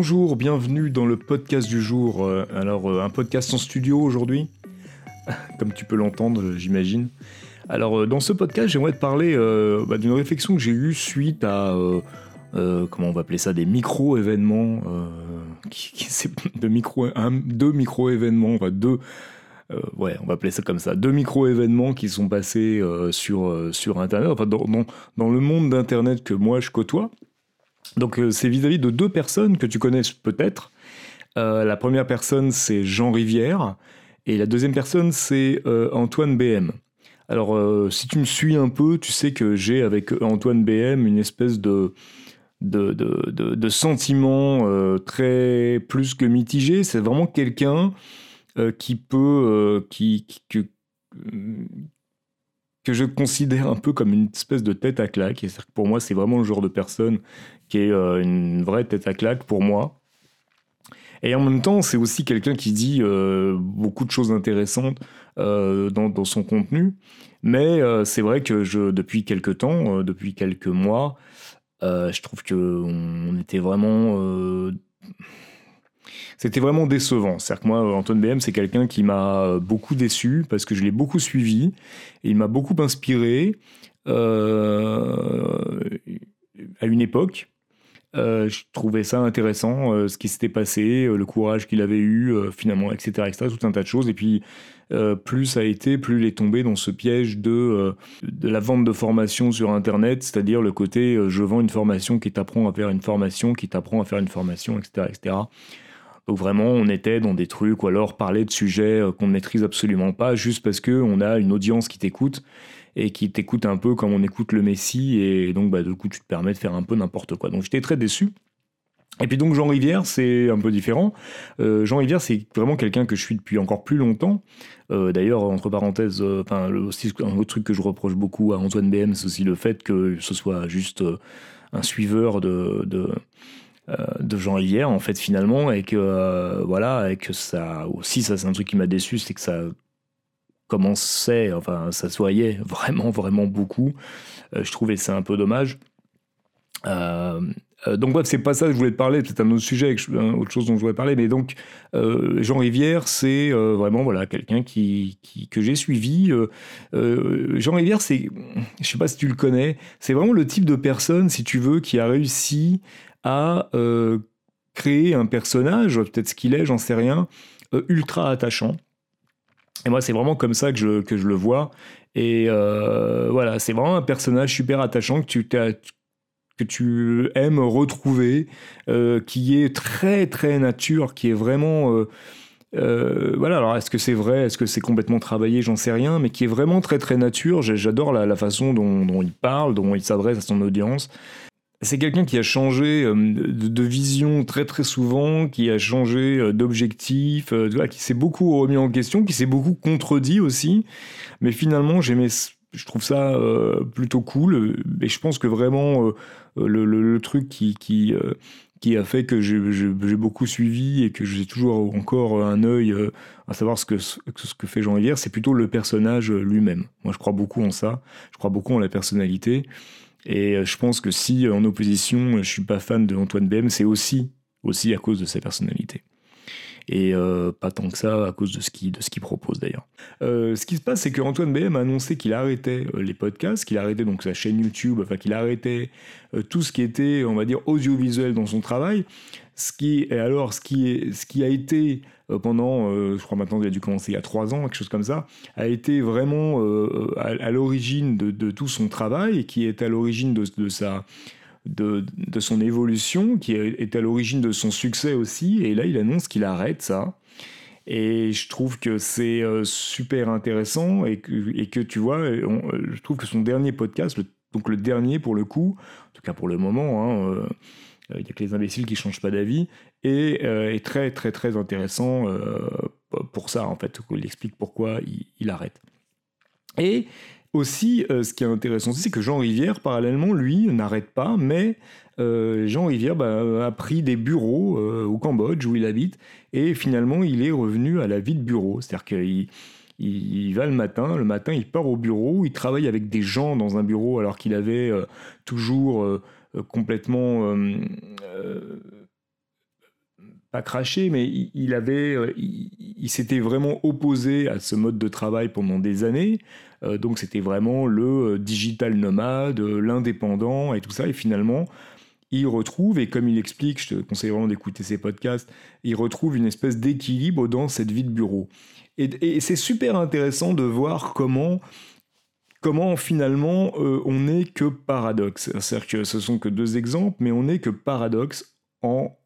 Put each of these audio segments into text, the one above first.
Bonjour, bienvenue dans le podcast du jour. Euh, alors, euh, un podcast en studio aujourd'hui, comme tu peux l'entendre, j'imagine. Alors, euh, dans ce podcast, j'aimerais te parler bah, d'une réflexion que j'ai eue suite à, comment on va appeler ça, des micro-événements, de micro, deux micro-événements, enfin deux, ouais, on va appeler ça comme ça, deux micro-événements qui sont passés sur, sur Internet, enfin dans, dans le monde d'Internet que moi je côtoie. Donc euh, c'est vis-à-vis de deux personnes que tu connais peut-être. Euh, la première personne, c'est Jean Rivière, et la deuxième personne, c'est euh, Antoine BM. Alors, si tu me suis un peu, tu sais que j'ai avec Antoine BM une espèce de, de, de, de, sentiment très plus que mitigé. C'est vraiment quelqu'un qui peut, qui, que je considère un peu comme une espèce de tête à claque. Pour moi, c'est vraiment le genre de personne qui est euh, une vraie tête à claque pour moi. Et en même temps, c'est aussi quelqu'un qui dit euh, beaucoup de choses intéressantes euh, dans, son contenu. Mais c'est vrai que depuis quelques temps, depuis quelques mois, je trouve qu'on était vraiment. C'était vraiment décevant. C'est-à-dire que moi, Antoine BM, c'est quelqu'un qui m'a beaucoup déçu parce que je l'ai beaucoup suivi et il m'a beaucoup inspiré à une époque. Euh, je trouvais ça intéressant, euh, ce qui s'était passé, euh, le courage qu'il avait eu, finalement, etc., etc., tout un tas de choses. Et puis, plus ça a été, plus il est tombé dans ce piège de, de la vente de formation sur Internet, c'est-à-dire le côté je vends une formation qui t'apprend à faire une formation, qui t'apprend à faire une formation, etc., etc. Donc vraiment, on était dans des trucs, ou alors parler de sujets qu'on ne maîtrise absolument pas, juste parce qu'on a une audience qui t'écoute et qui t'écoute un peu comme on écoute le Messi, et donc bah, du coup tu te permets de faire un peu n'importe quoi. Donc j'étais très déçu. Et puis donc Jean Rivière, c'est un peu différent. Euh, Jean Rivière, c'est vraiment quelqu'un que je suis depuis encore plus longtemps. Euh, d'ailleurs, entre parenthèses, euh, un autre truc que je reproche beaucoup à Antoine BM, c'est aussi le fait que ce soit juste un suiveur de, de Jean Rivière en fait finalement, et que voilà, et que ça aussi, ça c'est un truc qui m'a déçu, c'est que ça commençait, enfin ça se voyait vraiment, vraiment beaucoup. Euh, je trouvais ça un peu dommage. Euh, euh, donc bref, c'est pas ça que je voulais te parler, c'est un autre sujet, autre chose dont je voulais parler. Mais donc Jean Rivière, c'est vraiment voilà quelqu'un qui, que j'ai suivi. Jean Rivière, c'est, je sais pas si tu le connais, c'est vraiment le type de personne, si tu veux, qui a réussi à créer un personnage, peut-être ce qu'il est, j'en sais rien, ultra attachant. Et moi, c'est vraiment comme ça que je, que je le vois. Et euh, voilà, c'est vraiment un personnage super attachant que tu, que tu aimes retrouver, euh, qui est très, très nature, qui est vraiment... Euh, voilà, alors est-ce que c'est vrai, est-ce que c'est complètement travaillé, j'en sais rien, mais qui est vraiment très très nature. J'adore la, façon dont, dont, il parle, dont il s'adresse à son audience c'est quelqu'un qui a changé euh, de, vision très très souvent, qui a changé euh, d'objectif, euh, qui s'est beaucoup remis en question, qui s'est beaucoup contredit aussi. Mais finalement, j'aimais, je trouve ça plutôt cool. Et je pense que vraiment le, truc qui qui, a fait que j'ai beaucoup suivi et que j'ai toujours encore un œil à savoir ce que, fait Jean Rivière, c'est plutôt le personnage lui-même. Moi, je crois beaucoup en ça. Je crois beaucoup en la personnalité. Et euh, je pense que si euh, en opposition, je suis pas fan de Antoine BM, c'est aussi, aussi à cause de sa personnalité. Et euh, pas tant que ça à cause de ce qu'il propose d'ailleurs. Ce qui se passe, c'est que Antoine BM a annoncé qu'il arrêtait les podcasts, qu'il arrêtait donc sa chaîne YouTube, enfin qu'il arrêtait tout ce qui était, on va dire, audiovisuel dans son travail. Ce qui est alors ce qui est ce qui a été euh, pendant, euh, je crois maintenant il a dû commencer il y a trois ans, quelque chose comme ça, a été vraiment euh, à, l'origine de, tout son travail et qui est à l'origine de, sa de, de, son évolution, qui est à l'origine de son succès aussi. Et là, il annonce qu'il arrête ça. Et je trouve que c'est super intéressant et que, tu vois, je trouve que son dernier podcast, donc le dernier pour le coup, en tout cas pour le moment, hein, il n'y a que les imbéciles qui changent pas d'avis, euh, est très très très intéressant euh, pour ça en fait. Il explique pourquoi il, arrête. Et aussi, euh, ce qui est intéressant aussi, c'est que Jean Rivière, parallèlement, lui, n'arrête pas, mais Jean Rivière bah, a pris des bureaux au Cambodge où il habite, et finalement, il est revenu à la vie de bureau. C'est-à-dire qu'il il, va le matin, le matin, il part au bureau, il travaille avec des gens dans un bureau alors qu'il avait toujours complètement pas craché, mais il, avait, il, s'était vraiment opposé à ce mode de travail pendant des années. donc c'était vraiment le digital nomade, l'indépendant et tout ça. Et finalement, il retrouve, et comme il explique, je te conseille vraiment d'écouter ses podcasts, il retrouve une espèce d'équilibre dans cette vie de bureau. Et, c'est super intéressant de voir comment, comment finalement euh, on n'est que paradoxe. C'est-à-dire que ce sont que deux exemples, mais on n'est que paradoxe en,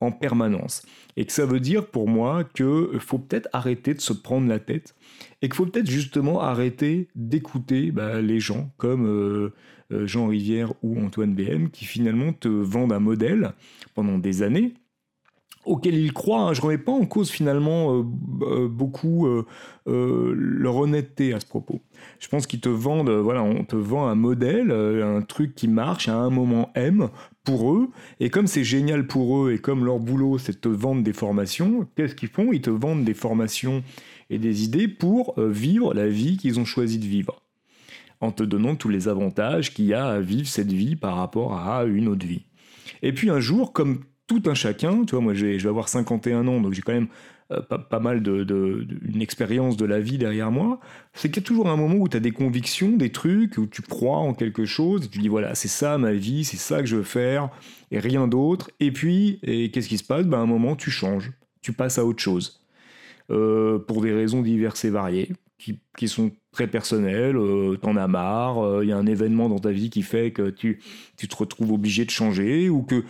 en permanence. Et que ça veut dire pour moi qu'il faut peut-être arrêter de se prendre la tête et qu'il faut peut-être justement arrêter d'écouter bah, les gens comme... Euh, euh, Jean Rivière ou Antoine BM, qui finalement te vendent un modèle pendant des années auquel ils croient. Hein. Je ne remets pas en cause finalement euh, beaucoup leur honnêteté à ce propos. Je pense qu'ils te vendent, voilà, on te vend un modèle, un truc qui marche à un moment M eux. Et comme c'est génial pour eux et comme leur boulot c'est de te vendre des formations, qu'est-ce qu'ils font? Ils te vendent des formations et des idées pour vivre la vie qu'ils ont choisi de vivre en te donnant tous les avantages qu'il y a à vivre cette vie par rapport à une autre vie. Et puis un jour, comme tout un chacun, tu vois, moi je vais avoir 51 ans, donc j'ai quand même euh, pas, mal de, de, expérience de la vie derrière moi, c'est qu'il y a toujours un moment où tu as des convictions, des trucs, où tu crois en quelque chose, et tu dis voilà, c'est ça ma vie, c'est ça que je veux faire, et rien d'autre. Et puis, et qu'est-ce qui se passe? Ben, À un moment, tu changes, tu passes à autre chose. Euh, pour des raisons diverses et variées, qui, qui sont très personnel, euh, t'en as marre, il y a un événement dans ta vie qui fait que tu, tu te retrouves obligé de changer ou que,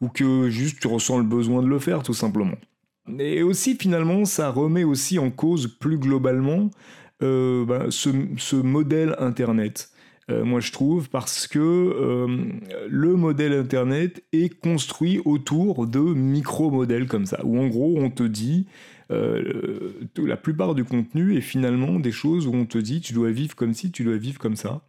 ou que juste tu ressens le besoin de le faire tout simplement. Et aussi finalement ça remet aussi en cause plus globalement euh, bah, ce, modèle Internet. moi je trouve parce que le modèle Internet est construit autour de micro-modèles comme ça, où en gros on te dit euh, la plupart du contenu est finalement des choses où on te dit tu dois vivre comme si, tu dois vivre comme ça.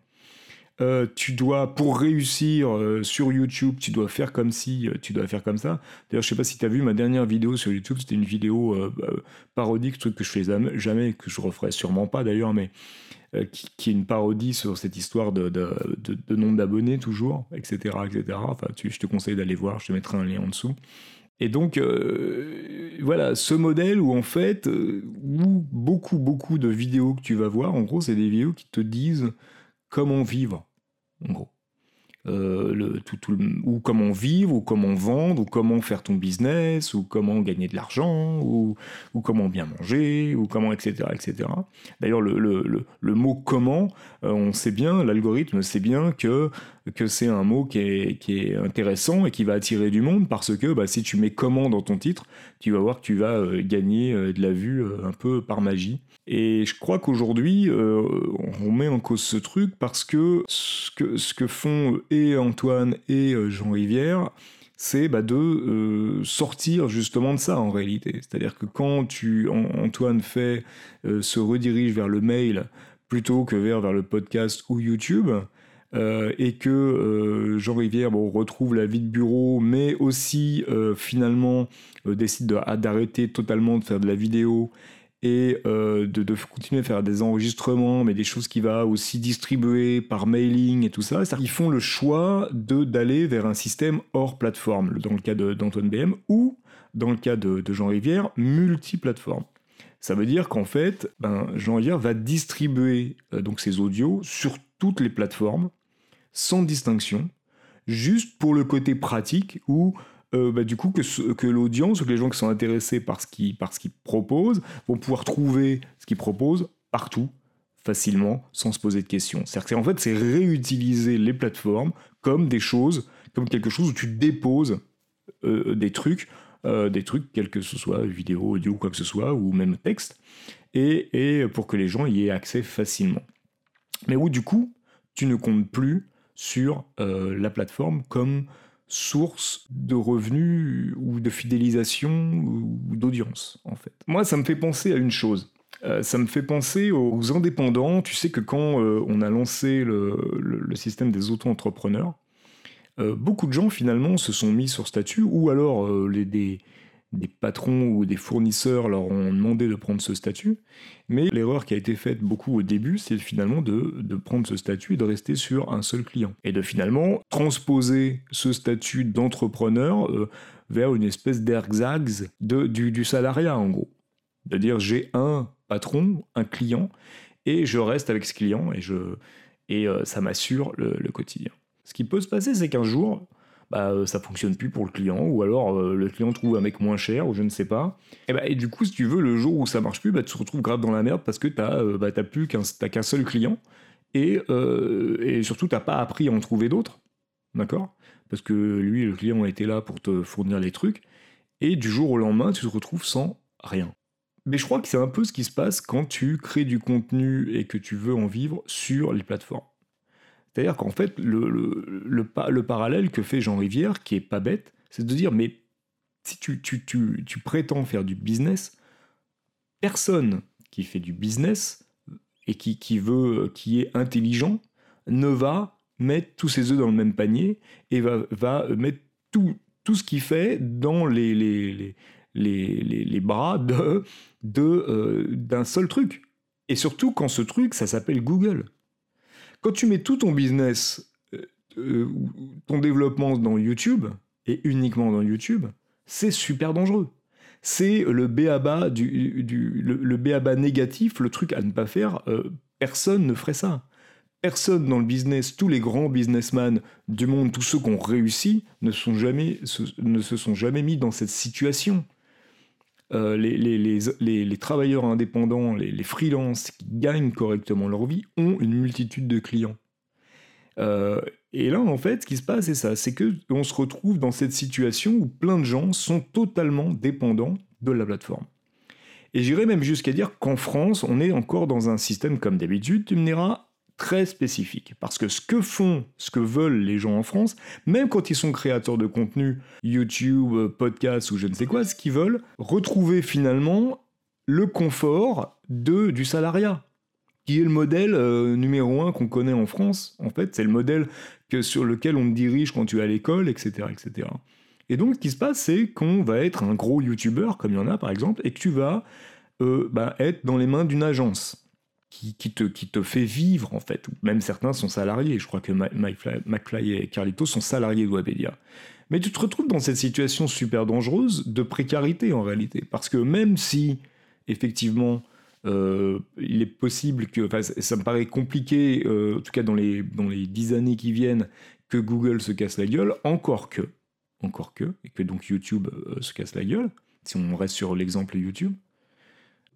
Euh, tu dois, pour réussir euh, sur YouTube, tu dois faire comme si, tu dois faire comme ça. D'ailleurs, je sais pas si tu as vu ma dernière vidéo sur YouTube, c'était une vidéo parodique, truc que je fais jamais, que je referai sûrement pas d'ailleurs, mais qui, est une parodie sur cette histoire de, nombre d'abonnés toujours, etc. etc. Enfin, tu, je te conseille d'aller voir, je te mettrai un lien en dessous. Et donc, euh, voilà, ce modèle où en fait, euh, où beaucoup, beaucoup de vidéos que tu vas voir, en gros, c'est des vidéos qui te disent comment vivre, en gros. Euh, le, ou comment vivre, ou comment vendre, ou comment faire ton business, ou comment gagner de l'argent, ou, comment bien manger, ou comment, etc. etc. D'ailleurs, le, mot comment, on sait bien, l'algorithme sait bien que que c'est un mot qui est, qui est, intéressant et qui va attirer du monde parce que bah, si tu mets comment dans ton titre, tu vas voir que tu vas euh, gagner euh, de la vue euh, un peu par magie. Et je crois qu'aujourd'hui, on met en cause ce truc parce que ce que, ce que font et Antoine et Jean Rivière, c'est bah, de sortir justement de ça en réalité. C'est-à-dire que quand tu, Antoine fait, se redirige vers le mail plutôt que vers, vers le podcast ou YouTube, euh, et que euh, Jean Rivière retrouve la vie de bureau, mais aussi euh, finalement décide d'arrêter totalement de faire de la vidéo et de, continuer à faire des enregistrements, mais des choses qu'il va aussi distribuer par mailing et tout ça. Ils font le choix d'aller vers un système hors plateforme, dans le cas d'Antoine BM, ou dans le cas de, de Jean Rivière, multiplateforme. Ça veut dire qu'en fait, ben, Jean Rivière va distribuer donc ses audios sur toutes les plateformes sans distinction, juste pour le côté pratique où euh, bah, du coup que, l'audience que les gens qui sont intéressés par ce qu'ils proposent vont pouvoir trouver ce qu'ils proposent partout facilement sans se poser de questions. C'est-à-dire en fait c'est réutiliser les plateformes comme des choses, comme quelque chose où tu déposes euh, des trucs, euh, des trucs quels que ce soit vidéo, audio quoi que ce soit ou même texte, et pour que les gens y aient accès facilement. Mais où du coup tu ne comptes plus sur euh, la plateforme comme source de revenus ou de fidélisation ou d'audience en fait. Moi ça me fait penser à une chose. Euh, ça me fait penser aux indépendants. Tu sais que quand euh, on a lancé le, système des auto-entrepreneurs, beaucoup de gens finalement se sont mis sur statut ou alors les, des, des patrons ou des fournisseurs leur ont demandé de prendre ce statut. Mais l'erreur qui a été faite beaucoup au début, c'est finalement de, prendre ce statut et de rester sur un seul client. Et de finalement transposer ce statut d'entrepreneur euh, vers une espèce d'ergzags du, du salariat, en gros. De dire j'ai un patron, un client, et je reste avec ce client et, je, et euh, ça m'assure le quotidien. Ce qui peut se passer, c'est qu'un jour, bah, euh, ça fonctionne plus pour le client, ou alors euh, le client trouve un mec moins cher, ou je ne sais pas. Et, bah, du coup, si tu veux, le jour où ça marche plus, bah, tu te retrouves grave dans la merde parce que tu n'as euh, bah, plus qu'un seul client, et, surtout, tu n'as pas appris à en trouver d'autres, d'accord? Parce que lui, le client était là pour te fournir les trucs, et du jour au lendemain, tu te retrouves sans rien. Mais je crois que c'est un peu ce qui se passe quand tu crées du contenu et que tu veux en vivre sur les plateformes. C'est-à-dire qu'en fait, le, le, le, parallèle que fait Jean Rivière, qui est pas bête, c'est de dire, mais si tu, tu, tu, tu, prétends faire du business, personne qui fait du business et qui, qui, veut, qui est intelligent ne va mettre tous ses œufs dans le même panier et va, va mettre tout, tout ce qu'il fait dans les, les, les, les, les bras de, de, euh, d'un seul truc. Et surtout quand ce truc, ça s'appelle Google. Quand tu mets tout ton business, euh, euh, ton développement dans YouTube, et uniquement dans YouTube, c'est super dangereux. C'est le béaba, du, le, négatif, le truc à ne pas faire. Euh, personne ne ferait ça. Personne dans le business, tous les grands businessmen du monde, tous ceux qui ont réussi, ne se sont jamais mis dans cette situation. Les, les, les, travailleurs indépendants, les, freelances qui gagnent correctement leur vie ont une multitude de clients. Euh, et là, en fait, ce qui se passe, c'est ça, c'est que on se retrouve dans cette situation où plein de gens sont totalement dépendants de la plateforme. Et j'irais même jusqu'à dire qu'en France, on est encore dans un système, comme d'habitude, tu me diras, très spécifique. Parce que ce que font, ce que veulent les gens en France, même quand ils sont créateurs de contenu, YouTube, podcast ou je ne sais quoi, ce qu'ils veulent, retrouver finalement le confort de, du salariat qui est le modèle euh, numéro un qu'on connaît en France. En fait, c'est le modèle que, sur lequel on te dirige quand tu es à l'école, etc., etc. Et donc, ce qui se passe, c'est qu'on va être un gros YouTuber, comme il y en a par exemple, et que tu vas euh, bah, être dans les mains d'une agence qui, te, qui te fait vivre, en fait. Même certains sont salariés. Je crois que McFly et Carlito sont salariés de Webedia. Mais tu te retrouves dans cette situation super dangereuse de précarité, en réalité. Parce que même si, effectivement, euh, il est possible que, ça me paraît compliqué, euh, en tout cas dans les, dans les dix années qui viennent, que Google se casse la gueule, encore que, encore que, et que donc YouTube euh, se casse la gueule, si on reste sur l'exemple YouTube.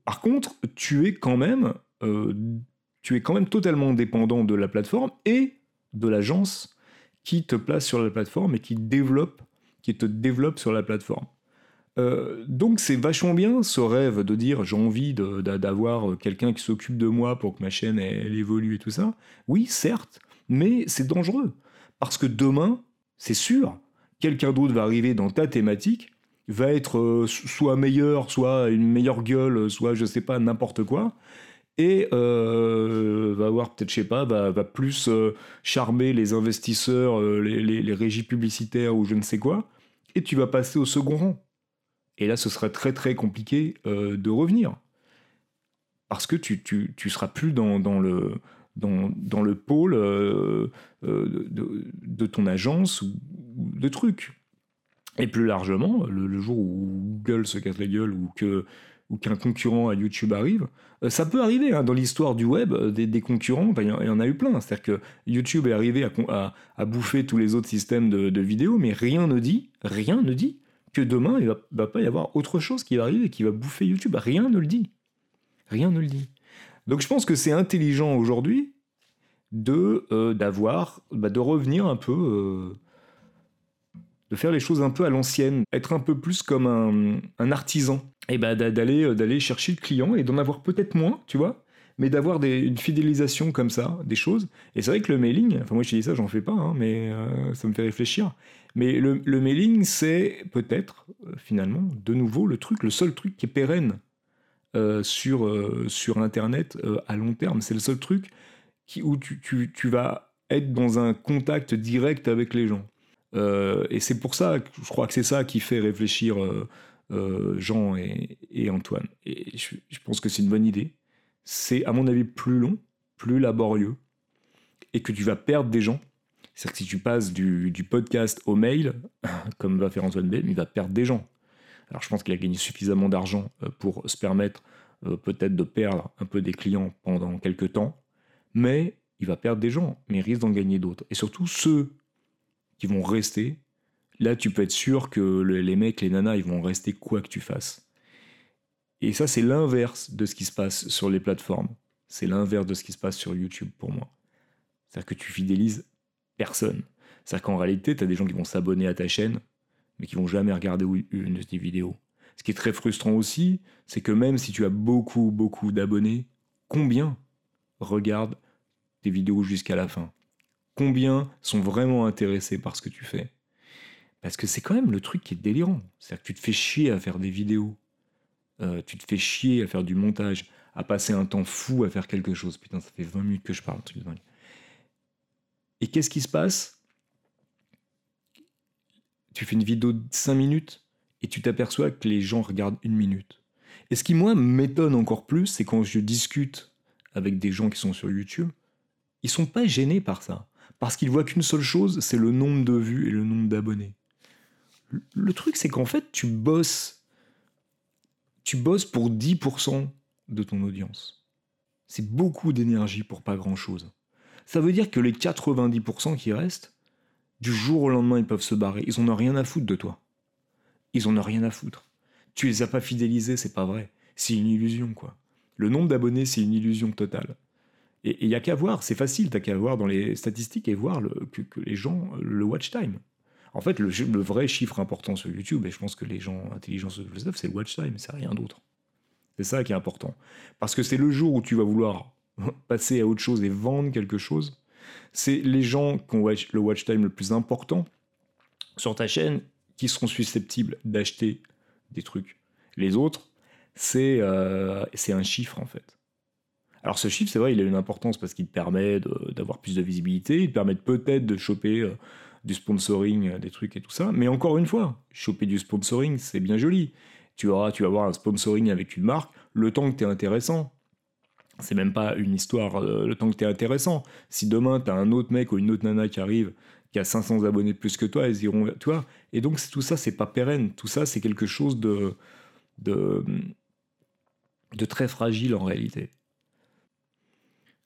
Par contre, tu es quand même, tu es quand même totalement dépendant de la plateforme et de l'agence qui te place sur la plateforme et qui développe, qui te développe sur la plateforme. Euh, donc c'est vachement bien ce rêve de dire j'ai envie d'avoir quelqu'un qui s'occupe de moi pour que ma chaîne évolue et tout ça. Oui, certes, mais c'est dangereux. Parce que demain, c'est sûr, quelqu'un d'autre va arriver dans ta thématique, va être euh, soit meilleur, soit une meilleure gueule, soit je sais pas, n'importe quoi, et euh, va avoir peut-être, je sais pas, va, plus charmer les investisseurs, les, les régies publicitaires ou je ne sais quoi, et tu vas passer au second rang. Et là, ce sera très très compliqué euh, de revenir. Parce que tu, tu, tu seras plus dans, dans, le, dans, dans le pôle euh, euh, de, ton agence ou de trucs. Et plus largement, le, jour où Google se casse la gueule ou que ou qu'un concurrent à YouTube arrive, ça peut arriver hein, dans l'histoire du web, des, concurrents, il y, en a eu plein. C'est-à-dire que YouTube est arrivé à, bouffer tous les autres systèmes de, vidéos, mais rien ne dit, rien ne dit que demain, il va, va pas y avoir autre chose qui va arriver et qui va bouffer YouTube. Rien ne le dit. Rien ne le dit. Donc je pense que c'est intelligent aujourd'hui de euh, d'avoir, bah, de revenir un peu, euh, de faire les choses un peu à l'ancienne, être un peu plus comme un artisan, et bah, d'aller euh, d'aller chercher le client et d'en avoir peut-être moins, tu vois, mais d'avoir une fidélisation comme ça, des choses. Et c'est vrai que le mailing, enfin moi je dis ça, j'en fais pas, hein, mais euh, ça me fait réfléchir. Mais le, mailing, c'est peut-être euh, finalement de nouveau le truc, le seul truc qui est pérenne sur, sur Internet à long terme. C'est le seul truc qui, où tu, tu, tu, vas être dans un contact direct avec les gens. et c'est pour ça, je crois que c'est ça qui fait réfléchir Jean et, Antoine. Et je, je pense que c'est une bonne idée. C'est, à mon avis, plus long, plus laborieux, et que tu vas perdre des gens. C'est-à-dire que si tu passes du, podcast au mail, comme va faire Antoine B, il va perdre des gens. Alors je pense qu'il a gagné suffisamment d'argent pour se permettre peut-être de perdre un peu des clients pendant quelques temps, mais il va perdre des gens, mais il risque d'en gagner d'autres. Et surtout ceux qui vont rester, là tu peux être sûr que les mecs, les nanas, ils vont rester quoi que tu fasses. Et ça, c'est l'inverse de ce qui se passe sur les plateformes. C'est l'inverse de ce qui se passe sur YouTube pour moi. C'est-à-dire que tu fidélises personne. C'est-à-dire qu'en réalité, tu as des gens qui vont s'abonner à ta chaîne, mais qui vont jamais regarder une de tes vidéos. Ce qui est très frustrant aussi, c'est que même si tu as beaucoup, beaucoup d'abonnés, combien regardent tes vidéos jusqu'à la fin? Combien sont vraiment intéressés par ce que tu fais? Parce que c'est quand même le truc qui est délirant. C'est-à-dire que tu te fais chier à faire des vidéos. Euh, tu te fais chier à faire du montage, à passer un temps fou à faire quelque chose. Putain, ça fait 20 minutes que je parle, truc de Et qu'est-ce qui se passe? Tu fais une vidéo de 5 minutes et tu t'aperçois que les gens regardent une minute. Et ce qui, moi, m'étonne encore plus, c'est quand je discute avec des gens qui sont sur YouTube, ils sont pas gênés par ça. Parce qu'ils voient qu'une seule chose, c'est le nombre de vues et le nombre d'abonnés. Le truc, c'est qu'en fait, tu bosses. Tu bosses pour 10% de ton audience. C'est beaucoup d'énergie pour pas grand-chose. Ça veut dire que les 90% qui restent, du jour au lendemain, ils peuvent se barrer. Ils en ont rien à foutre de toi. Ils en ont rien à foutre. Tu les as pas fidélisés, c'est pas vrai. C'est une illusion, quoi. Le nombre d'abonnés, c'est une illusion totale. Et il y a qu'à voir, c'est facile, t'as qu'à voir dans les statistiques et voir que, les gens, le watch time. En fait, le, vrai chiffre important sur YouTube, et je pense que les gens intelligents sur le c'est le watch time, c'est rien d'autre. C'est ça qui est important. Parce que c'est le jour où tu vas vouloir passer à autre chose et vendre quelque chose. C'est les gens qui ont le watch time le plus important sur ta chaîne qui seront susceptibles d'acheter des trucs. Les autres, c'est euh, un chiffre en fait. Alors ce chiffre, c'est vrai, il a une importance parce qu'il te permet d'avoir plus de visibilité, il te permet peut-être de choper euh, du sponsoring, euh, des trucs et tout ça. Mais encore une fois, choper du sponsoring, c'est bien joli. Tu, auras, tu vas avoir un sponsoring avec une marque le temps que tu es intéressant. C'est même pas une histoire le temps que tu es intéressant. Si demain tu as un autre mec ou une autre nana qui arrive qui a 500 abonnés de plus que toi, ils iront toi. Et donc tout ça, c'est pas pérenne. Tout ça, c'est quelque chose de, de, de très fragile en réalité.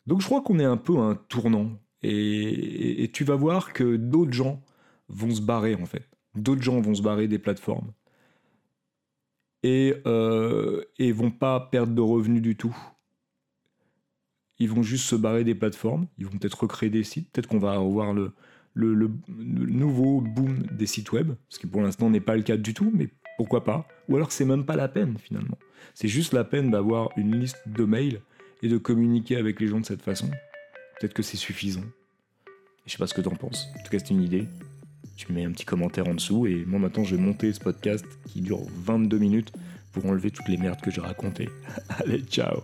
Donc je crois qu'on est un peu à un tournant. Et, tu vas voir que d'autres gens vont se barrer en fait. D'autres gens vont se barrer des plateformes. Et, euh, et vont pas perdre de revenus du tout. Ils vont juste se barrer des plateformes. Ils vont peut-être recréer des sites. Peut-être qu'on va revoir le, le, nouveau boom des sites web, ce qui pour l'instant n'est pas le cas du tout, mais pourquoi pas Ou alors c'est même pas la peine finalement. C'est juste la peine d'avoir une liste de mails et de communiquer avec les gens de cette façon. Peut-être que c'est suffisant. Je sais pas ce que t'en penses. En tout cas, c'est une idée. Tu mets un petit commentaire en dessous et moi maintenant je vais monter ce podcast qui dure 22 minutes pour enlever toutes les merdes que j'ai racontées. Allez, ciao